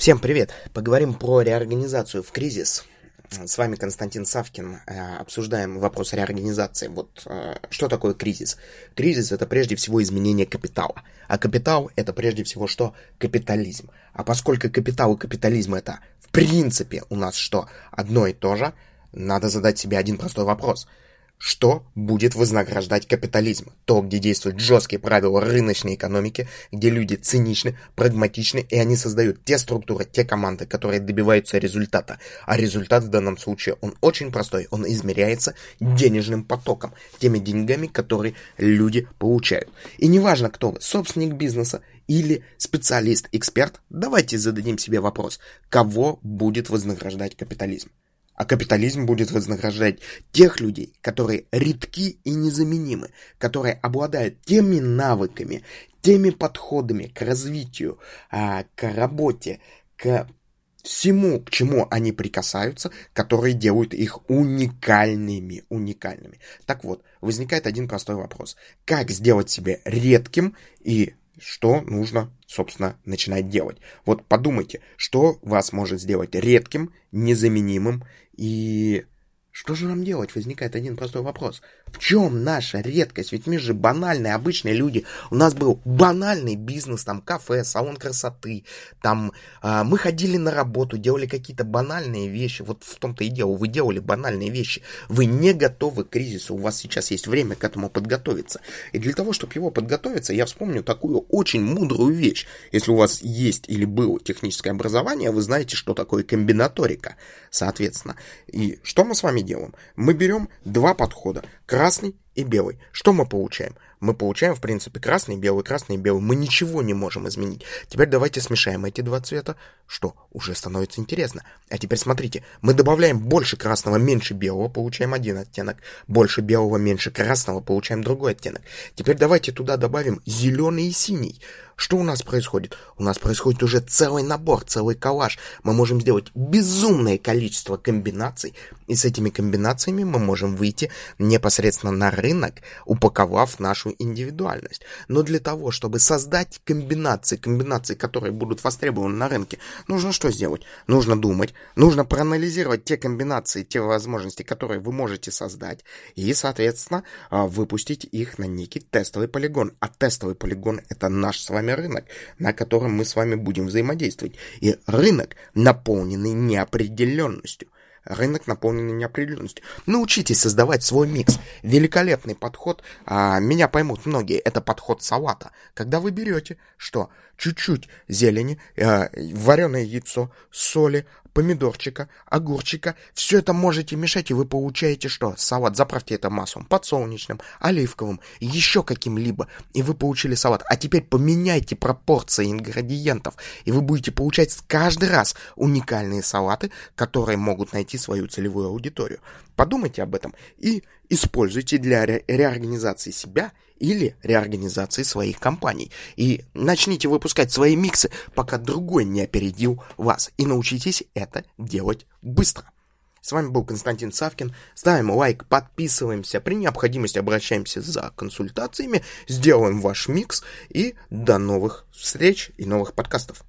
Всем привет! Поговорим про реорганизацию в кризис. С вами Константин Савкин. Э, обсуждаем вопрос реорганизации. Вот э, что такое кризис? Кризис это прежде всего изменение капитала. А капитал это прежде всего что? Капитализм. А поскольку капитал и капитализм это в принципе у нас что? Одно и то же, надо задать себе один простой вопрос – что будет вознаграждать капитализм? То, где действуют жесткие правила рыночной экономики, где люди циничны, прагматичны, и они создают те структуры, те команды, которые добиваются результата. А результат в данном случае, он очень простой. Он измеряется денежным потоком, теми деньгами, которые люди получают. И неважно, кто вы, собственник бизнеса или специалист, эксперт, давайте зададим себе вопрос, кого будет вознаграждать капитализм? А капитализм будет вознаграждать тех людей, которые редки и незаменимы, которые обладают теми навыками, теми подходами к развитию, а, к работе, к всему, к чему они прикасаются, которые делают их уникальными, уникальными. Так вот, возникает один простой вопрос. Как сделать себя редким и что нужно, собственно, начинать делать. Вот подумайте, что вас может сделать редким, незаменимым и что же нам делать? Возникает один простой вопрос. В чем наша редкость? Ведь мы же банальные, обычные люди. У нас был банальный бизнес, там кафе, салон красоты. Там э, мы ходили на работу, делали какие-то банальные вещи. Вот в том-то и дело, вы делали банальные вещи. Вы не готовы к кризису. У вас сейчас есть время к этому подготовиться. И для того, чтобы его подготовиться, я вспомню такую очень мудрую вещь. Если у вас есть или было техническое образование, вы знаете, что такое комбинаторика. Соответственно. И что мы с вами делаем? Мы берем два подхода красный и белый. Что мы получаем? Мы получаем, в принципе, красный, белый, красный, белый. Мы ничего не можем изменить. Теперь давайте смешаем эти два цвета. Что? Уже становится интересно. А теперь смотрите. Мы добавляем больше красного, меньше белого, получаем один оттенок. Больше белого, меньше красного, получаем другой оттенок. Теперь давайте туда добавим зеленый и синий. Что у нас происходит? У нас происходит уже целый набор, целый коллаж. Мы можем сделать безумное количество комбинаций, и с этими комбинациями мы можем выйти непосредственно на рынок, упаковав нашу индивидуальность. Но для того, чтобы создать комбинации, комбинации, которые будут востребованы на рынке, нужно что сделать? Нужно думать, нужно проанализировать те комбинации, те возможности, которые вы можете создать, и, соответственно, а, выпустить их на некий тестовый полигон. А тестовый полигон — это наш с вами рынок, на котором мы с вами будем взаимодействовать. И рынок, наполненный неопределенностью. Рынок наполненный неопределенностью. Научитесь создавать свой микс. Великолепный подход. А, меня поймут многие. Это подход салата. Когда вы берете, что? Чуть-чуть зелени, э, вареное яйцо, соли, помидорчика, огурчика. Все это можете мешать, и вы получаете что? Салат. Заправьте это маслом подсолнечным, оливковым, еще каким-либо, и вы получили салат. А теперь поменяйте пропорции ингредиентов, и вы будете получать каждый раз уникальные салаты, которые могут найти свою целевую аудиторию. Подумайте об этом и используйте для ре реорганизации себя или реорганизации своих компаний. И начните выпускать свои миксы, пока другой не опередил вас. И научитесь это делать быстро. С вами был Константин Савкин. Ставим лайк, подписываемся. При необходимости обращаемся за консультациями. Сделаем ваш микс. И до новых встреч и новых подкастов.